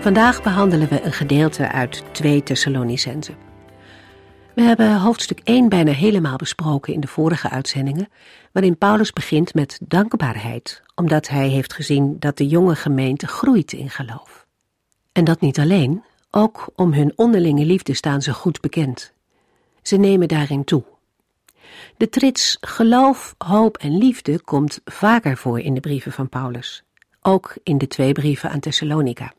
Vandaag behandelen we een gedeelte uit 2 Thessalonicenzen. We hebben hoofdstuk 1 bijna helemaal besproken in de vorige uitzendingen, waarin Paulus begint met dankbaarheid, omdat hij heeft gezien dat de jonge gemeente groeit in geloof. En dat niet alleen, ook om hun onderlinge liefde staan ze goed bekend. Ze nemen daarin toe. De trits geloof, hoop en liefde komt vaker voor in de brieven van Paulus, ook in de twee brieven aan Thessalonica.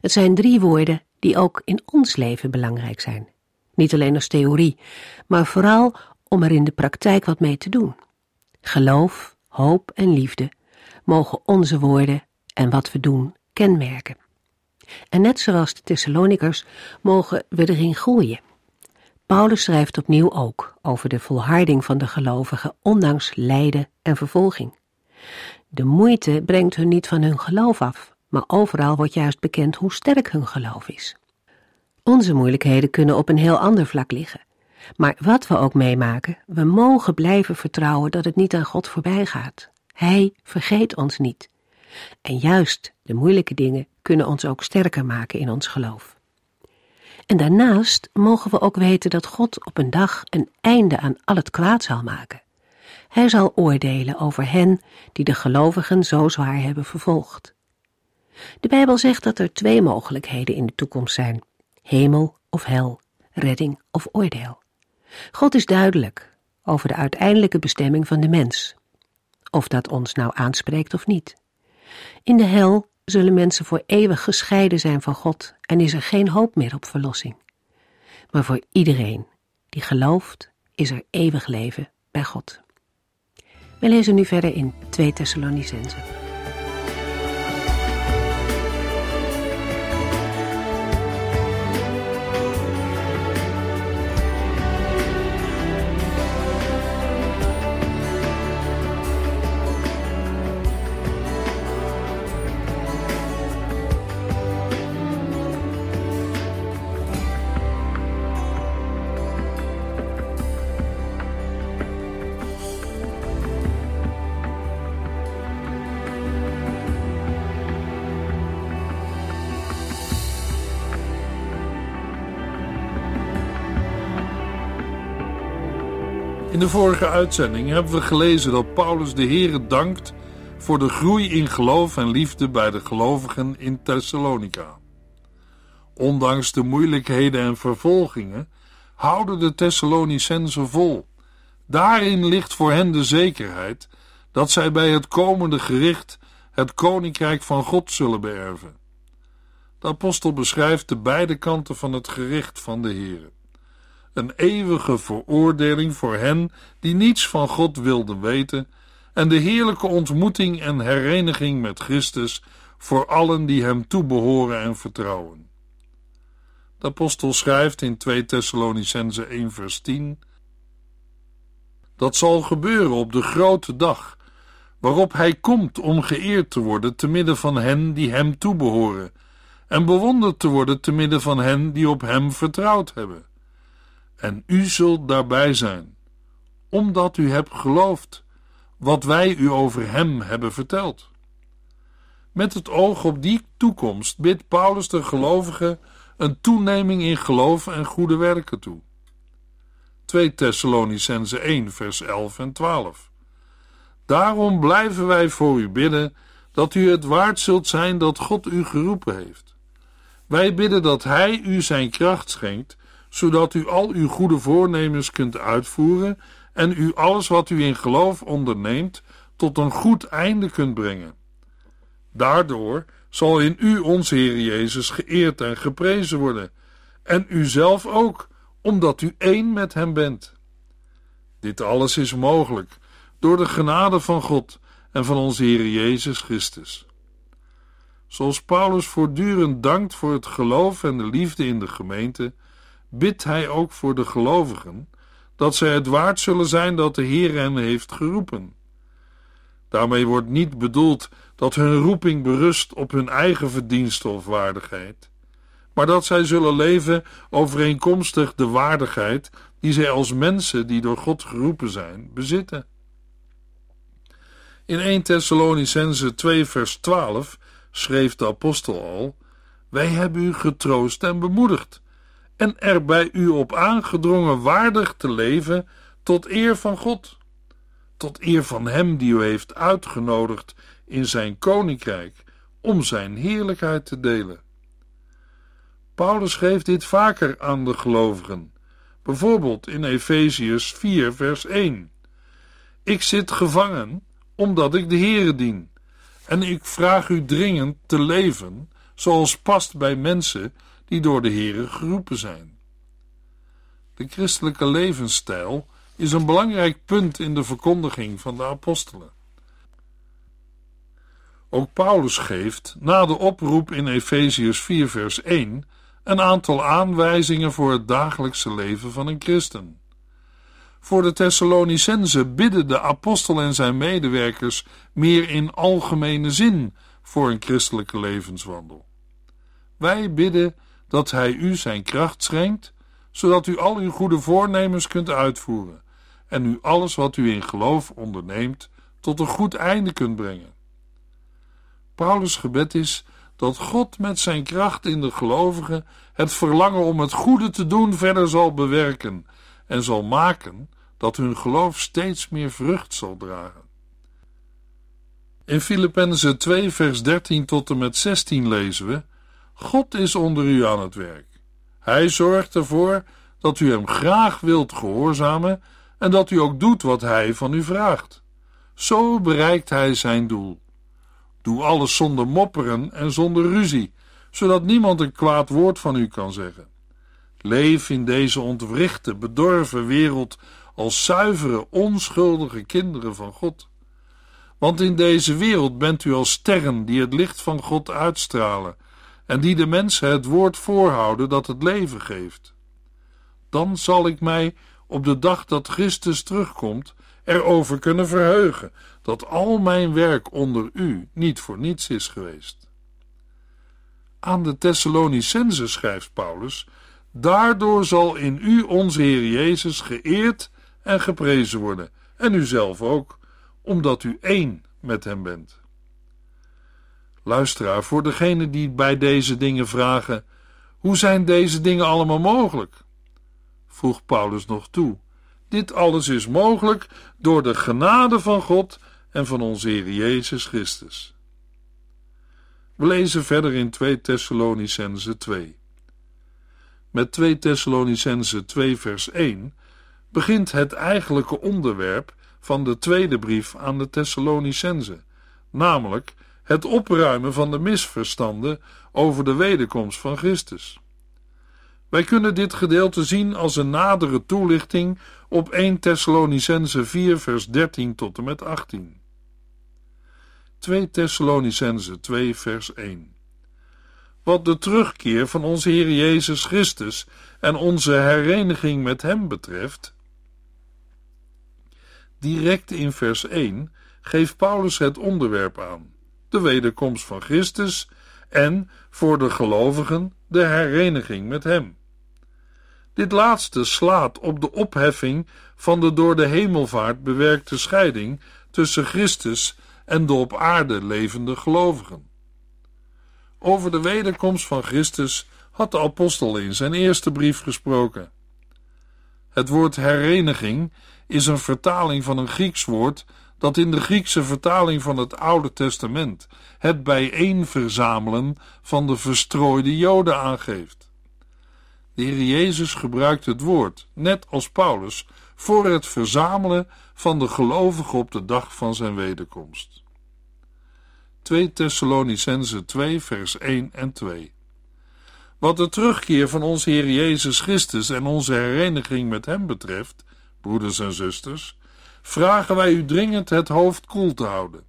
Het zijn drie woorden die ook in ons leven belangrijk zijn. Niet alleen als theorie, maar vooral om er in de praktijk wat mee te doen. Geloof, hoop en liefde mogen onze woorden en wat we doen kenmerken. En net zoals de Thessalonikers mogen we erin groeien. Paulus schrijft opnieuw ook over de volharding van de gelovigen ondanks lijden en vervolging. De moeite brengt hun niet van hun geloof af, maar overal wordt juist bekend hoe sterk hun geloof is. Onze moeilijkheden kunnen op een heel ander vlak liggen. Maar wat we ook meemaken, we mogen blijven vertrouwen dat het niet aan God voorbij gaat. Hij vergeet ons niet. En juist de moeilijke dingen kunnen ons ook sterker maken in ons geloof. En daarnaast mogen we ook weten dat God op een dag een einde aan al het kwaad zal maken. Hij zal oordelen over hen die de gelovigen zo zwaar hebben vervolgd. De Bijbel zegt dat er twee mogelijkheden in de toekomst zijn: hemel of hel, redding of oordeel. God is duidelijk over de uiteindelijke bestemming van de mens, of dat ons nou aanspreekt of niet. In de hel zullen mensen voor eeuwig gescheiden zijn van God en is er geen hoop meer op verlossing. Maar voor iedereen die gelooft, is er eeuwig leven bij God. We lezen nu verder in 2 Thessalonicenzen. In de vorige uitzending hebben we gelezen dat Paulus de Heere dankt voor de groei in geloof en liefde bij de gelovigen in Thessalonica. Ondanks de moeilijkheden en vervolgingen houden de Thessalonicenzen vol. Daarin ligt voor hen de zekerheid dat zij bij het komende gericht het koninkrijk van God zullen beërven. De apostel beschrijft de beide kanten van het gericht van de Heere een eeuwige veroordeling voor hen die niets van God wilden weten, en de heerlijke ontmoeting en hereniging met Christus voor allen die hem toebehoren en vertrouwen. De apostel schrijft in 2 Thessalonicense 1 vers 10 Dat zal gebeuren op de grote dag, waarop hij komt om geëerd te worden te midden van hen die hem toebehoren, en bewonderd te worden te midden van hen die op hem vertrouwd hebben en u zult daarbij zijn, omdat u hebt geloofd wat wij u over hem hebben verteld. Met het oog op die toekomst bidt Paulus de gelovigen een toeneming in geloof en goede werken toe. 2 Thessalonicense 1 vers 11 en 12 Daarom blijven wij voor u bidden dat u het waard zult zijn dat God u geroepen heeft. Wij bidden dat Hij u zijn kracht schenkt zodat u al uw goede voornemens kunt uitvoeren en u alles wat u in geloof onderneemt tot een goed einde kunt brengen. Daardoor zal in u onze Heer Jezus geëerd en geprezen worden, en u zelf ook, omdat u één met Hem bent. Dit alles is mogelijk door de genade van God en van onze Heer Jezus Christus. Zoals Paulus voortdurend dankt voor het geloof en de liefde in de gemeente, bidt hij ook voor de gelovigen dat zij het waard zullen zijn dat de Heer hen heeft geroepen. Daarmee wordt niet bedoeld dat hun roeping berust op hun eigen verdiensten of waardigheid, maar dat zij zullen leven overeenkomstig de waardigheid die zij als mensen die door God geroepen zijn, bezitten. In 1 Thessalonicense 2 vers 12 schreef de apostel al: Wij hebben u getroost en bemoedigd en er bij u op aangedrongen waardig te leven tot eer van God, tot eer van Hem die u heeft uitgenodigd in Zijn koninkrijk om Zijn heerlijkheid te delen. Paulus schreef dit vaker aan de gelovigen, bijvoorbeeld in Efeziërs 4, vers 1. Ik zit gevangen omdat ik de Heere dien, en ik vraag u dringend te leven zoals past bij mensen die door de Heere geroepen zijn. De christelijke levensstijl is een belangrijk punt in de verkondiging van de apostelen. Ook Paulus geeft, na de oproep in Efeziërs 4 vers 1, een aantal aanwijzingen voor het dagelijkse leven van een christen. Voor de Thessalonicense bidden de apostel en zijn medewerkers meer in algemene zin voor een christelijke levenswandel. Wij bidden dat Hij u zijn kracht schenkt, zodat u al uw goede voornemens kunt uitvoeren en u alles wat u in geloof onderneemt tot een goed einde kunt brengen. Paulus' gebed is dat God met zijn kracht in de gelovigen het verlangen om het goede te doen verder zal bewerken en zal maken dat hun geloof steeds meer vrucht zal dragen. In Filippenzen 2 vers 13 tot en met 16 lezen we God is onder u aan het werk. Hij zorgt ervoor dat u hem graag wilt gehoorzamen en dat u ook doet wat hij van u vraagt. Zo bereikt hij zijn doel. Doe alles zonder mopperen en zonder ruzie, zodat niemand een kwaad woord van u kan zeggen. Leef in deze ontwrichte, bedorven wereld als zuivere, onschuldige kinderen van God. Want in deze wereld bent u als sterren die het licht van God uitstralen en die de mensen het woord voorhouden dat het leven geeft. Dan zal ik mij op de dag dat Christus terugkomt erover kunnen verheugen dat al mijn werk onder u niet voor niets is geweest. Aan de Thessalonicense schrijft Paulus: Daardoor zal in u onze Heer Jezus geëerd en geprezen worden, en u zelf ook, omdat u één met hem bent. Luisteraar, voor degene die bij deze dingen vragen: hoe zijn deze dingen allemaal mogelijk? Vroeg Paulus nog toe. Dit alles is mogelijk door de genade van God en van onze Heer Jezus Christus. We lezen verder in 2 Thessalonicense 2. Met 2 Thessalonicense 2 vers 1 begint het eigenlijke onderwerp van de tweede brief aan de Thessalonicense, namelijk het opruimen van de misverstanden over de wederkomst van Christus. Wij kunnen dit gedeelte zien als een nadere toelichting op 1 Thessalonicense 4 vers 13 tot en met 18. 2 Thessalonicense 2 vers 1 Wat de terugkeer van onze Heer Jezus Christus en onze hereniging met Hem betreft, direct in vers 1 geeft Paulus het onderwerp aan de wederkomst van Christus en voor de gelovigen de hereniging met Hem. Dit laatste slaat op de opheffing van de door de hemelvaart bewerkte scheiding tussen Christus en de op aarde levende gelovigen. Over de wederkomst van Christus had de apostel in zijn eerste brief gesproken. Het woord hereniging is een vertaling van een Grieks woord dat in de Griekse vertaling van het Oude Testament het bijeenverzamelen van de verstrooide Joden aangeeft. De Heer Jezus gebruikt het woord, net als Paulus, voor het verzamelen van de gelovigen op de dag van zijn wederkomst. 2 Thessalonicense 2 vers 1 en 2 Wat de terugkeer van onze Heer Jezus Christus en onze hereniging met Hem betreft, broeders en zusters, vragen wij u dringend het hoofd koel te houden.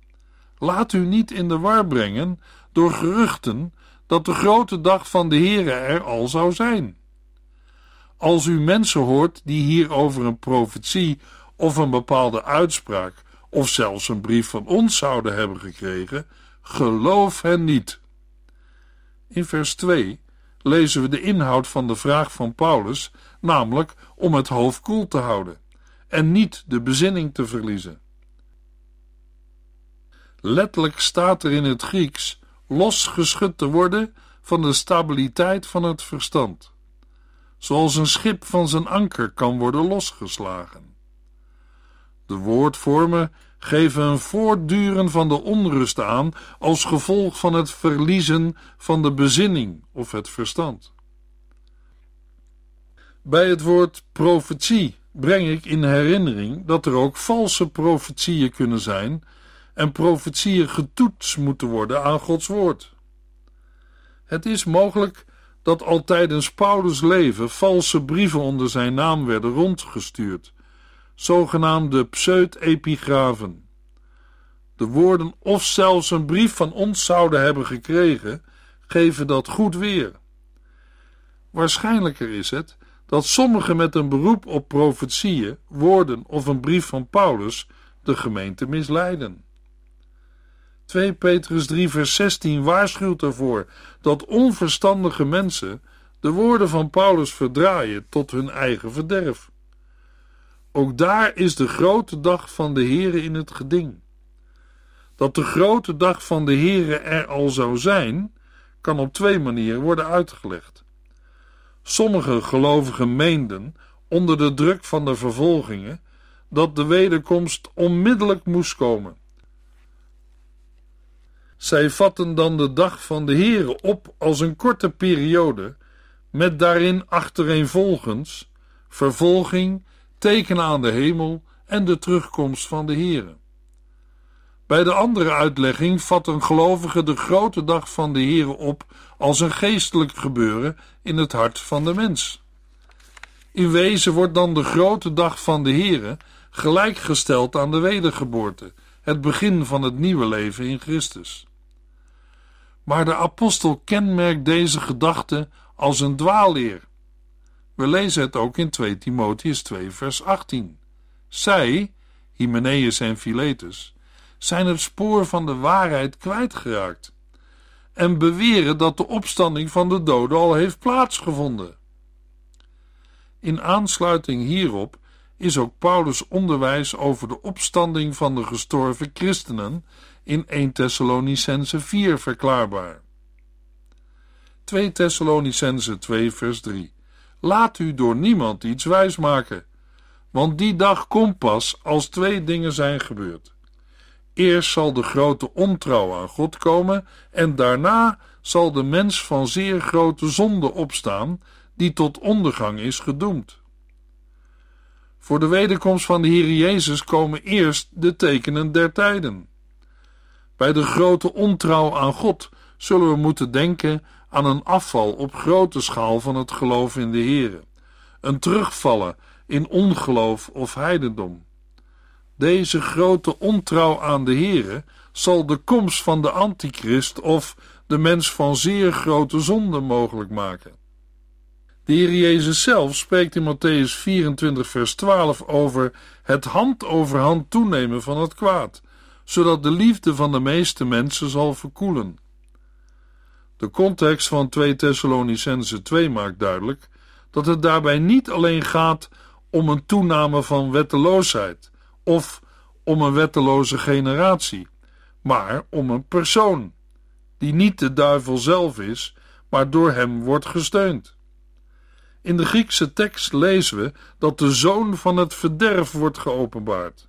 Laat u niet in de war brengen door geruchten dat de grote dag van de Heere er al zou zijn. Als u mensen hoort die hierover een profetie of een bepaalde uitspraak of zelfs een brief van ons zouden hebben gekregen, geloof hen niet. In vers 2 lezen we de inhoud van de vraag van Paulus, namelijk om het hoofd koel te houden en niet de bezinning te verliezen. Letterlijk staat er in het Grieks losgeschud te worden van de stabiliteit van het verstand, zoals een schip van zijn anker kan worden losgeslagen. De woordvormen geven een voortduren van de onrust aan als gevolg van het verliezen van de bezinning of het verstand. Bij het woord profetie breng ik in herinnering dat er ook valse profetieën kunnen zijn en profetieën getoetst moeten worden aan Gods woord. Het is mogelijk dat al tijdens Paulus' leven valse brieven onder zijn naam werden rondgestuurd, zogenaamde pseudepigrafen. De woorden of zelfs een brief van ons zouden hebben gekregen, geven dat goed weer. Waarschijnlijker is het dat sommigen met een beroep op profetieën, woorden of een brief van Paulus de gemeente misleiden. 2 Petrus 3 vers 16 waarschuwt ervoor dat onverstandige mensen de woorden van Paulus verdraaien tot hun eigen verderf. Ook daar is de grote dag van de Here in het geding. Dat de grote dag van de Here er al zou zijn, kan op twee manieren worden uitgelegd. Sommige gelovigen meenden, onder de druk van de vervolgingen, dat de wederkomst onmiddellijk moest komen. Zij vatten dan de dag van de Here op als een korte periode, met daarin achtereenvolgens vervolging, teken aan de hemel en de terugkomst van de Here. Bij de andere uitlegging vat een gelovige de grote dag van de Here op als een geestelijk gebeuren in het hart van de mens. In wezen wordt dan de grote dag van de Here gelijkgesteld aan de wedergeboorte, het begin van het nieuwe leven in Christus. Maar de apostel kenmerkt deze gedachte als een dwaalleer. We lezen het ook in 2 Timotheus 2 vers 18. Zij, Hymenaeus en Philetus, zijn het spoor van de waarheid kwijtgeraakt en beweren dat de opstanding van de doden al heeft plaatsgevonden. In aansluiting hierop is ook Paulus' onderwijs over de opstanding van de gestorven christenen in 1 Thessalonicense 4 verklaarbaar. 2 Thessalonicense 2 vers 3 Laat u door niemand iets wijsmaken, want die dag komt pas als twee dingen zijn gebeurd. Eerst zal de grote ontrouw aan God komen en daarna zal de mens van zeer grote zonde opstaan, die tot ondergang is gedoemd. Voor de wederkomst van de Heer Jezus komen eerst de tekenen der tijden. Bij de grote ontrouw aan God zullen we moeten denken aan een afval op grote schaal van het geloof in de Heer, een terugvallen in ongeloof of heidendom. Deze grote ontrouw aan de Heere zal de komst van de antichrist of de mens van zeer grote zonde mogelijk maken. De Heer Jezus zelf spreekt in Matthäus 24 vers 12 over het hand over hand toenemen van het kwaad, zodat de liefde van de meeste mensen zal verkoelen. De context van 2 Thessalonicense 2 maakt duidelijk dat het daarbij niet alleen gaat om een toename van wetteloosheid, of om een wetteloze generatie, maar om een persoon, die niet de duivel zelf is, maar door hem wordt gesteund. In de Griekse tekst lezen we dat de zoon van het verderf wordt geopenbaard.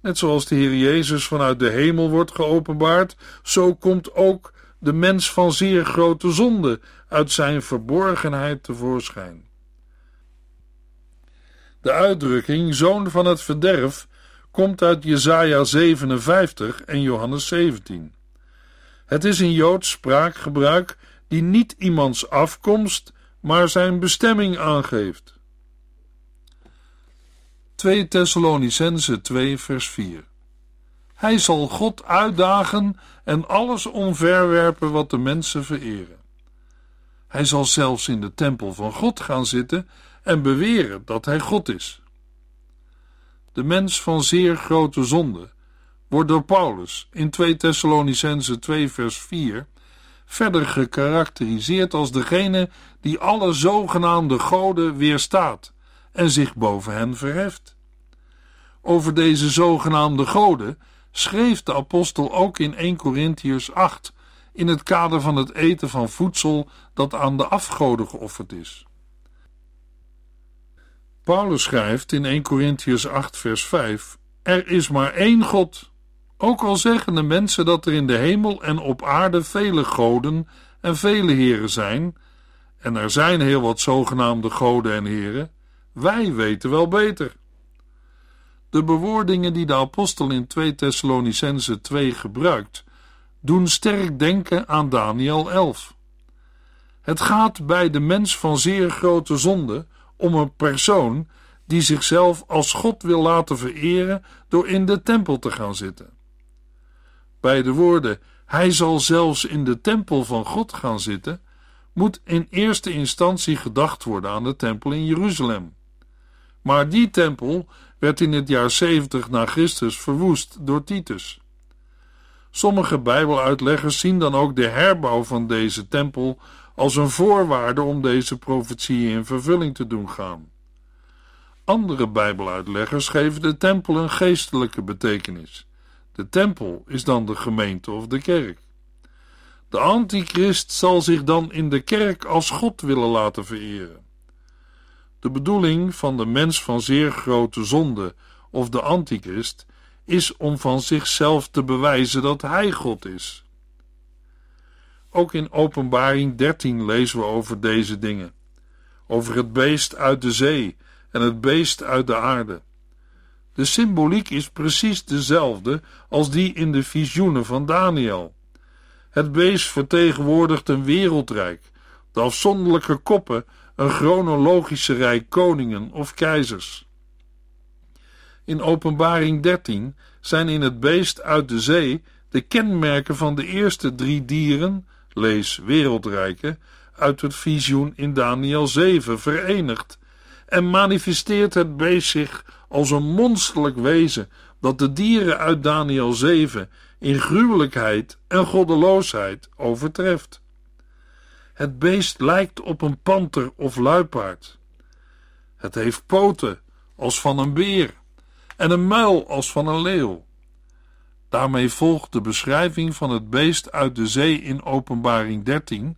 Net zoals de Heer Jezus vanuit de hemel wordt geopenbaard, zo komt ook de mens van zeer grote zonde uit zijn verborgenheid tevoorschijn. De uitdrukking zoon van het verderf komt uit Jesaja 57 en Johannes 17. Het is een Joods spraakgebruik die niet iemands afkomst, maar zijn bestemming aangeeft. 2 Thessalonicense 2 vers 4 Hij zal God uitdagen en alles omverwerpen wat de mensen vereren. Hij zal zelfs in de tempel van God gaan zitten en beweren dat hij God is. De mens van zeer grote zonde wordt door Paulus in 2 Thessalonicense 2 vers 4 verder gekarakteriseerd als degene die alle zogenaamde goden weerstaat en zich boven hen verheft. Over deze zogenaamde goden schreef de apostel ook in 1 Corinthiërs 8 in het kader van het eten van voedsel dat aan de afgoden geofferd is. Paulus schrijft in 1 Corinthiërs 8 vers 5 Er is maar één God, ook al zeggen de mensen dat er in de hemel en op aarde vele goden en vele heren zijn, en er zijn heel wat zogenaamde goden en heren, wij weten wel beter. De bewoordingen die de apostel in 2 Thessalonicense 2 gebruikt, doen sterk denken aan Daniel 11. Het gaat bij de mens van zeer grote zonde om een persoon die zichzelf als God wil laten vereren door in de tempel te gaan zitten. Bij de woorden hij zal zelfs in de tempel van God gaan zitten, moet in eerste instantie gedacht worden aan de tempel in Jeruzalem. Maar die tempel werd in het jaar 70 na Christus verwoest door Titus. Sommige Bijbeluitleggers zien dan ook de herbouw van deze tempel als een voorwaarde om deze profetie in vervulling te doen gaan. Andere Bijbeluitleggers geven de tempel een geestelijke betekenis. De tempel is dan de gemeente of de kerk. De antichrist zal zich dan in de kerk als God willen laten vereren. De bedoeling van de mens van zeer grote zonde of de antichrist is om van zichzelf te bewijzen dat hij God is. Ook in Openbaring 13 lezen we over deze dingen: over het beest uit de zee en het beest uit de aarde. De symboliek is precies dezelfde als die in de visioenen van Daniel. Het beest vertegenwoordigt een wereldrijk, de afzonderlijke koppen een chronologische rij koningen of keizers. In Openbaring 13 zijn in het beest uit de zee de kenmerken van de eerste drie dieren, lees wereldrijken, uit het visioen in Daniel 7 verenigd en manifesteert het beest zich als een monsterlijk wezen dat de dieren uit Daniel 7 in gruwelijkheid en goddeloosheid overtreft. Het beest lijkt op een panter of luipaard. Het heeft poten als van een beer en een muil als van een leeuw. Daarmee volgt de beschrijving van het beest uit de zee in Openbaring 13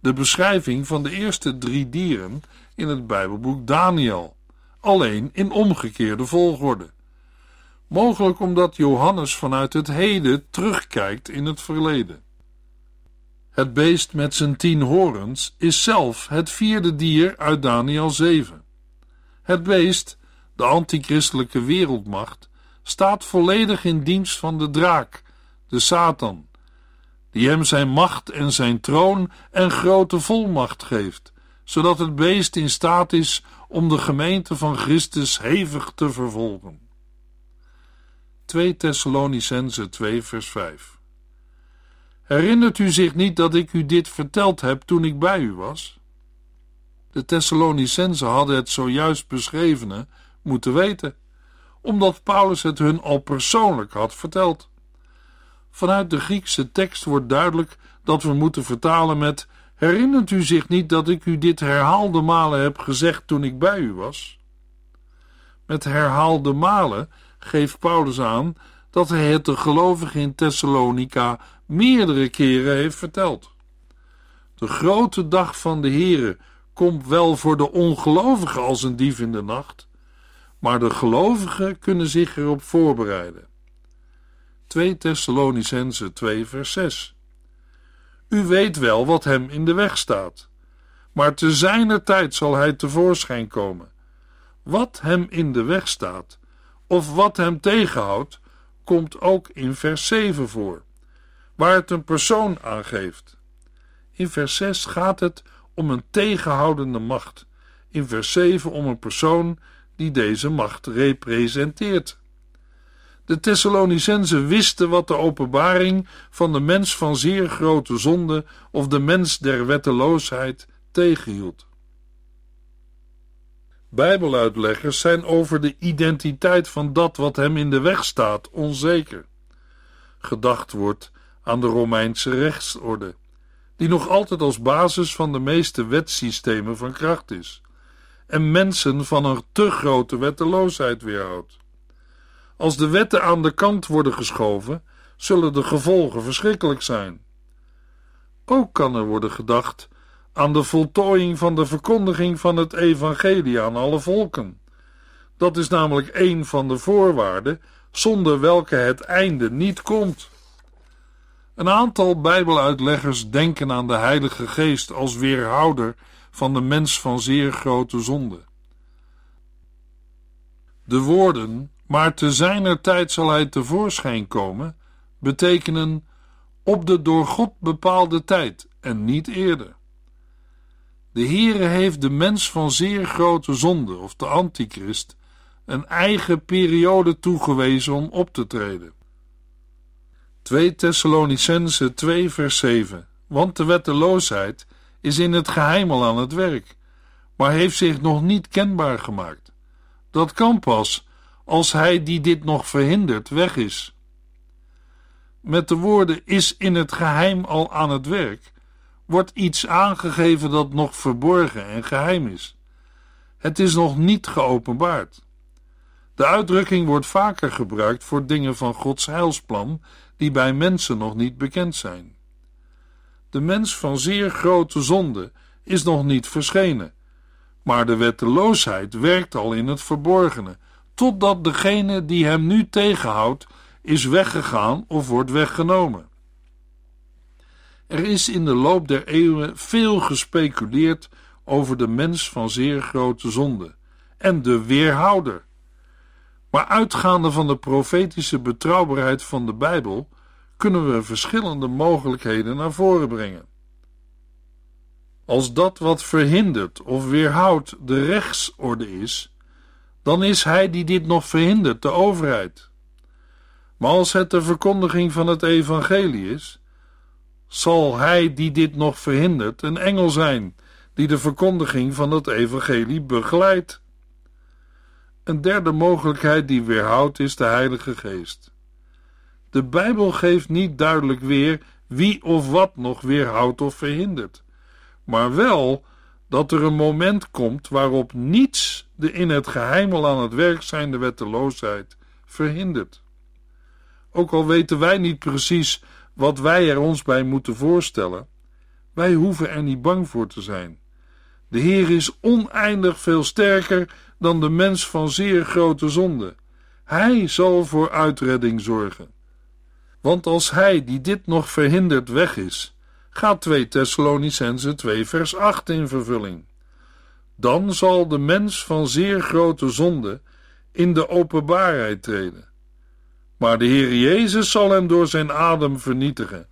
de beschrijving van de eerste drie dieren in het Bijbelboek Daniel, alleen in omgekeerde volgorde. Mogelijk omdat Johannes vanuit het heden terugkijkt in het verleden. Het beest met zijn tien horens is zelf het vierde dier uit Daniel 7. Het beest, de antichristelijke wereldmacht, staat volledig in dienst van de draak, de Satan, die hem zijn macht en zijn troon en grote volmacht geeft, zodat het beest in staat is om de gemeente van Christus hevig te vervolgen. 2 Thessalonicense 2 vers 5 Herinnert u zich niet dat ik u dit verteld heb toen ik bij u was? De Thessalonicenzen hadden het zojuist beschrevene moeten weten, omdat Paulus het hun al persoonlijk had verteld. Vanuit de Griekse tekst wordt duidelijk dat we moeten vertalen met: Herinnert u zich niet dat ik u dit herhaalde malen heb gezegd toen ik bij u was? Met herhaalde malen geeft Paulus aan dat hij het de gelovigen in Thessalonica meerdere keren heeft verteld. De grote dag van de Heere komt wel voor de ongelovigen als een dief in de nacht, maar de gelovigen kunnen zich erop voorbereiden. 2 Thessalonicense 2 vers 6 U weet wel wat hem in de weg staat, maar te zijner tijd zal hij tevoorschijn komen. Wat hem in de weg staat, of wat hem tegenhoudt, komt ook in vers 7 voor, waar het een persoon aangeeft. In vers 6 gaat het om een tegenhoudende macht, in vers 7 om een persoon die deze macht representeert. De Thessalonicenzen wisten wat de openbaring van de mens van zeer grote zonde of de mens der wetteloosheid tegenhield. Bijbeluitleggers zijn over de identiteit van dat wat hem in de weg staat onzeker. Gedacht wordt aan de Romeinse rechtsorde, die nog altijd als basis van de meeste wetsystemen van kracht is, en mensen van een te grote wetteloosheid weerhoudt. Als de wetten aan de kant worden geschoven, zullen de gevolgen verschrikkelijk zijn. Ook kan er worden gedacht aan de voltooiing van de verkondiging van het evangelie aan alle volken. Dat is namelijk een van de voorwaarden zonder welke het einde niet komt. Een aantal Bijbeluitleggers denken aan de Heilige Geest als weerhouder van de mens van zeer grote zonde. De woorden, maar te zijner tijd zal hij tevoorschijn komen, betekenen op de door God bepaalde tijd en niet eerder. De Heere heeft de mens van zeer grote zonde, of de antichrist, een eigen periode toegewezen om op te treden. 2 Thessalonicense 2 vers 7 Want de wetteloosheid is in het geheim al aan het werk, maar heeft zich nog niet kenbaar gemaakt. Dat kan pas als hij die dit nog verhindert weg is. Met de woorden is in het geheim al aan het werk, wordt iets aangegeven dat nog verborgen en geheim is. Het is nog niet geopenbaard. De uitdrukking wordt vaker gebruikt voor dingen van Gods heilsplan die bij mensen nog niet bekend zijn. De mens van zeer grote zonde is nog niet verschenen, maar de wetteloosheid werkt al in het verborgene, totdat degene die hem nu tegenhoudt is weggegaan of wordt weggenomen. Er is in de loop der eeuwen veel gespeculeerd over de mens van zeer grote zonde en de weerhouder. Maar uitgaande van de profetische betrouwbaarheid van de Bijbel kunnen we verschillende mogelijkheden naar voren brengen. Als dat wat verhindert of weerhoudt de rechtsorde is, dan is hij die dit nog verhindert de overheid. Maar als het de verkondiging van het evangelie is, zal hij die dit nog verhindert een engel zijn die de verkondiging van het evangelie begeleidt. Een derde mogelijkheid die weerhoudt is de Heilige Geest. De Bijbel geeft niet duidelijk weer wie of wat nog weerhoudt of verhindert, maar wel dat er een moment komt waarop niets de in het geheim al aan het werk zijnde wetteloosheid verhindert. Ook al weten wij niet precies wat wij er ons bij moeten voorstellen, wij hoeven er niet bang voor te zijn. De Heer is oneindig veel sterker dan de mens van zeer grote zonde. Hij zal voor uitredding zorgen. Want als hij die dit nog verhindert weg is, gaat 2 Thessalonicense 2 vers 8 in vervulling. Dan zal de mens van zeer grote zonde in de openbaarheid treden. Maar de Heer Jezus zal hem door zijn adem vernietigen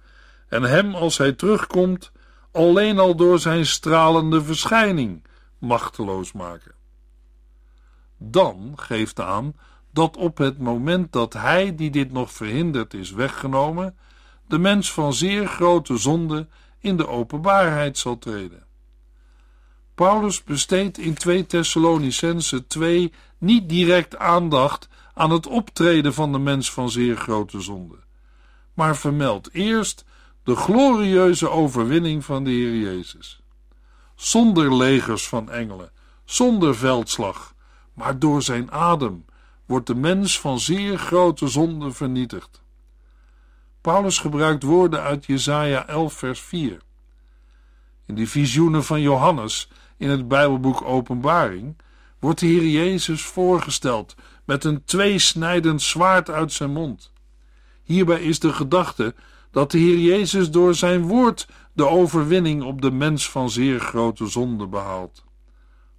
en hem als hij terugkomt alleen al door zijn stralende verschijning machteloos maken. Dan geeft aan dat op het moment dat hij die dit nog verhindert is weggenomen, de mens van zeer grote zonde in de openbaarheid zal treden. Paulus besteedt in 2 Thessalonicense 2 niet direct aandacht aan het optreden van de mens van zeer grote zonde, maar vermeldt eerst de glorieuze overwinning van de Heer Jezus. Zonder legers van engelen, zonder veldslag, maar door zijn adem wordt de mens van zeer grote zonde vernietigd. Paulus gebruikt woorden uit Jesaja 11 vers 4. In die visioenen van Johannes in het Bijbelboek Openbaring wordt de Heer Jezus voorgesteld met een tweesnijdend zwaard uit zijn mond. Hierbij is de gedachte dat de Heer Jezus door zijn woord de overwinning op de mens van zeer grote zonde behaalt.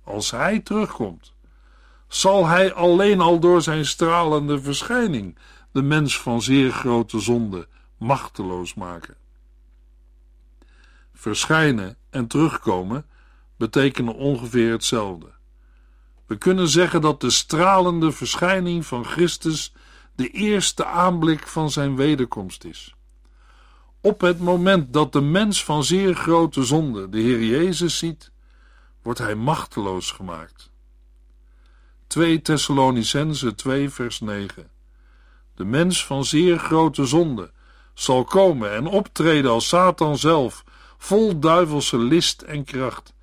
Als hij terugkomt, zal hij alleen al door zijn stralende verschijning de mens van zeer grote zonde machteloos maken. Verschijnen en terugkomen betekenen ongeveer hetzelfde. We kunnen zeggen dat de stralende verschijning van Christus de eerste aanblik van zijn wederkomst is. Op het moment dat de mens van zeer grote zonde de Heer Jezus ziet, wordt hij machteloos gemaakt. 2 Thessalonicense 2 vers 9 De mens van zeer grote zonde zal komen en optreden als Satan zelf, vol duivelse list en kracht.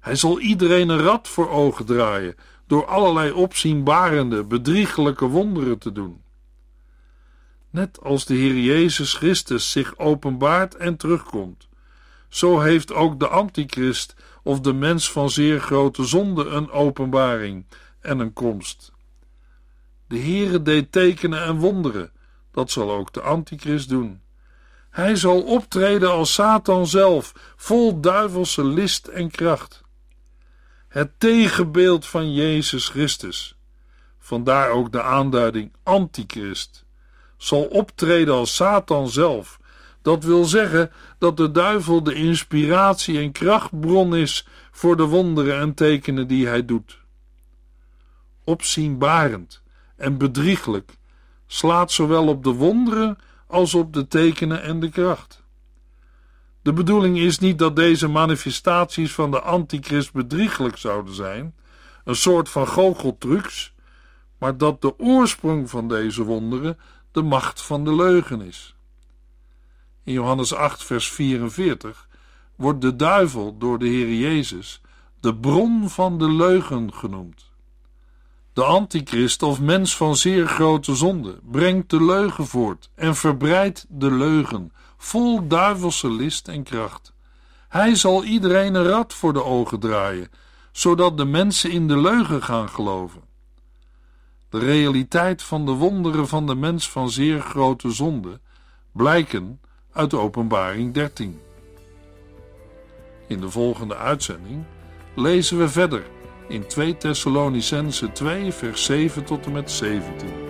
Hij zal iedereen een rad voor ogen draaien door allerlei opzienbarende, bedriegelijke wonderen te doen. Net als de Heer Jezus Christus zich openbaart en terugkomt, zo heeft ook de antichrist of de mens van zeer grote zonde een openbaring en een komst. De Heere deed tekenen en wonderen, dat zal ook de antichrist doen. Hij zal optreden als Satan zelf, vol duivelse list en kracht. Het tegenbeeld van Jezus Christus, vandaar ook de aanduiding antichrist, zal optreden als Satan zelf. Dat wil zeggen dat de duivel de inspiratie en krachtbron is voor de wonderen en tekenen die hij doet. Opzienbarend en bedrieglijk slaat zowel op de wonderen als op de tekenen en de kracht. De bedoeling is niet dat deze manifestaties van de antichrist bedrieglijk zouden zijn, een soort van goocheltrucs, maar dat de oorsprong van deze wonderen de macht van de leugen is. In Johannes 8, vers 44 wordt de duivel door de Heer Jezus de bron van de leugen genoemd. De antichrist of mens van zeer grote zonde brengt de leugen voort en verbreidt de leugen, vol duivelse list en kracht. Hij zal iedereen een rad voor de ogen draaien, zodat de mensen in de leugen gaan geloven. De realiteit van de wonderen van de mens van zeer grote zonde blijken uit Openbaring 13. In de volgende uitzending lezen we verder in 2 Thessalonicense 2 vers 7 tot en met 17.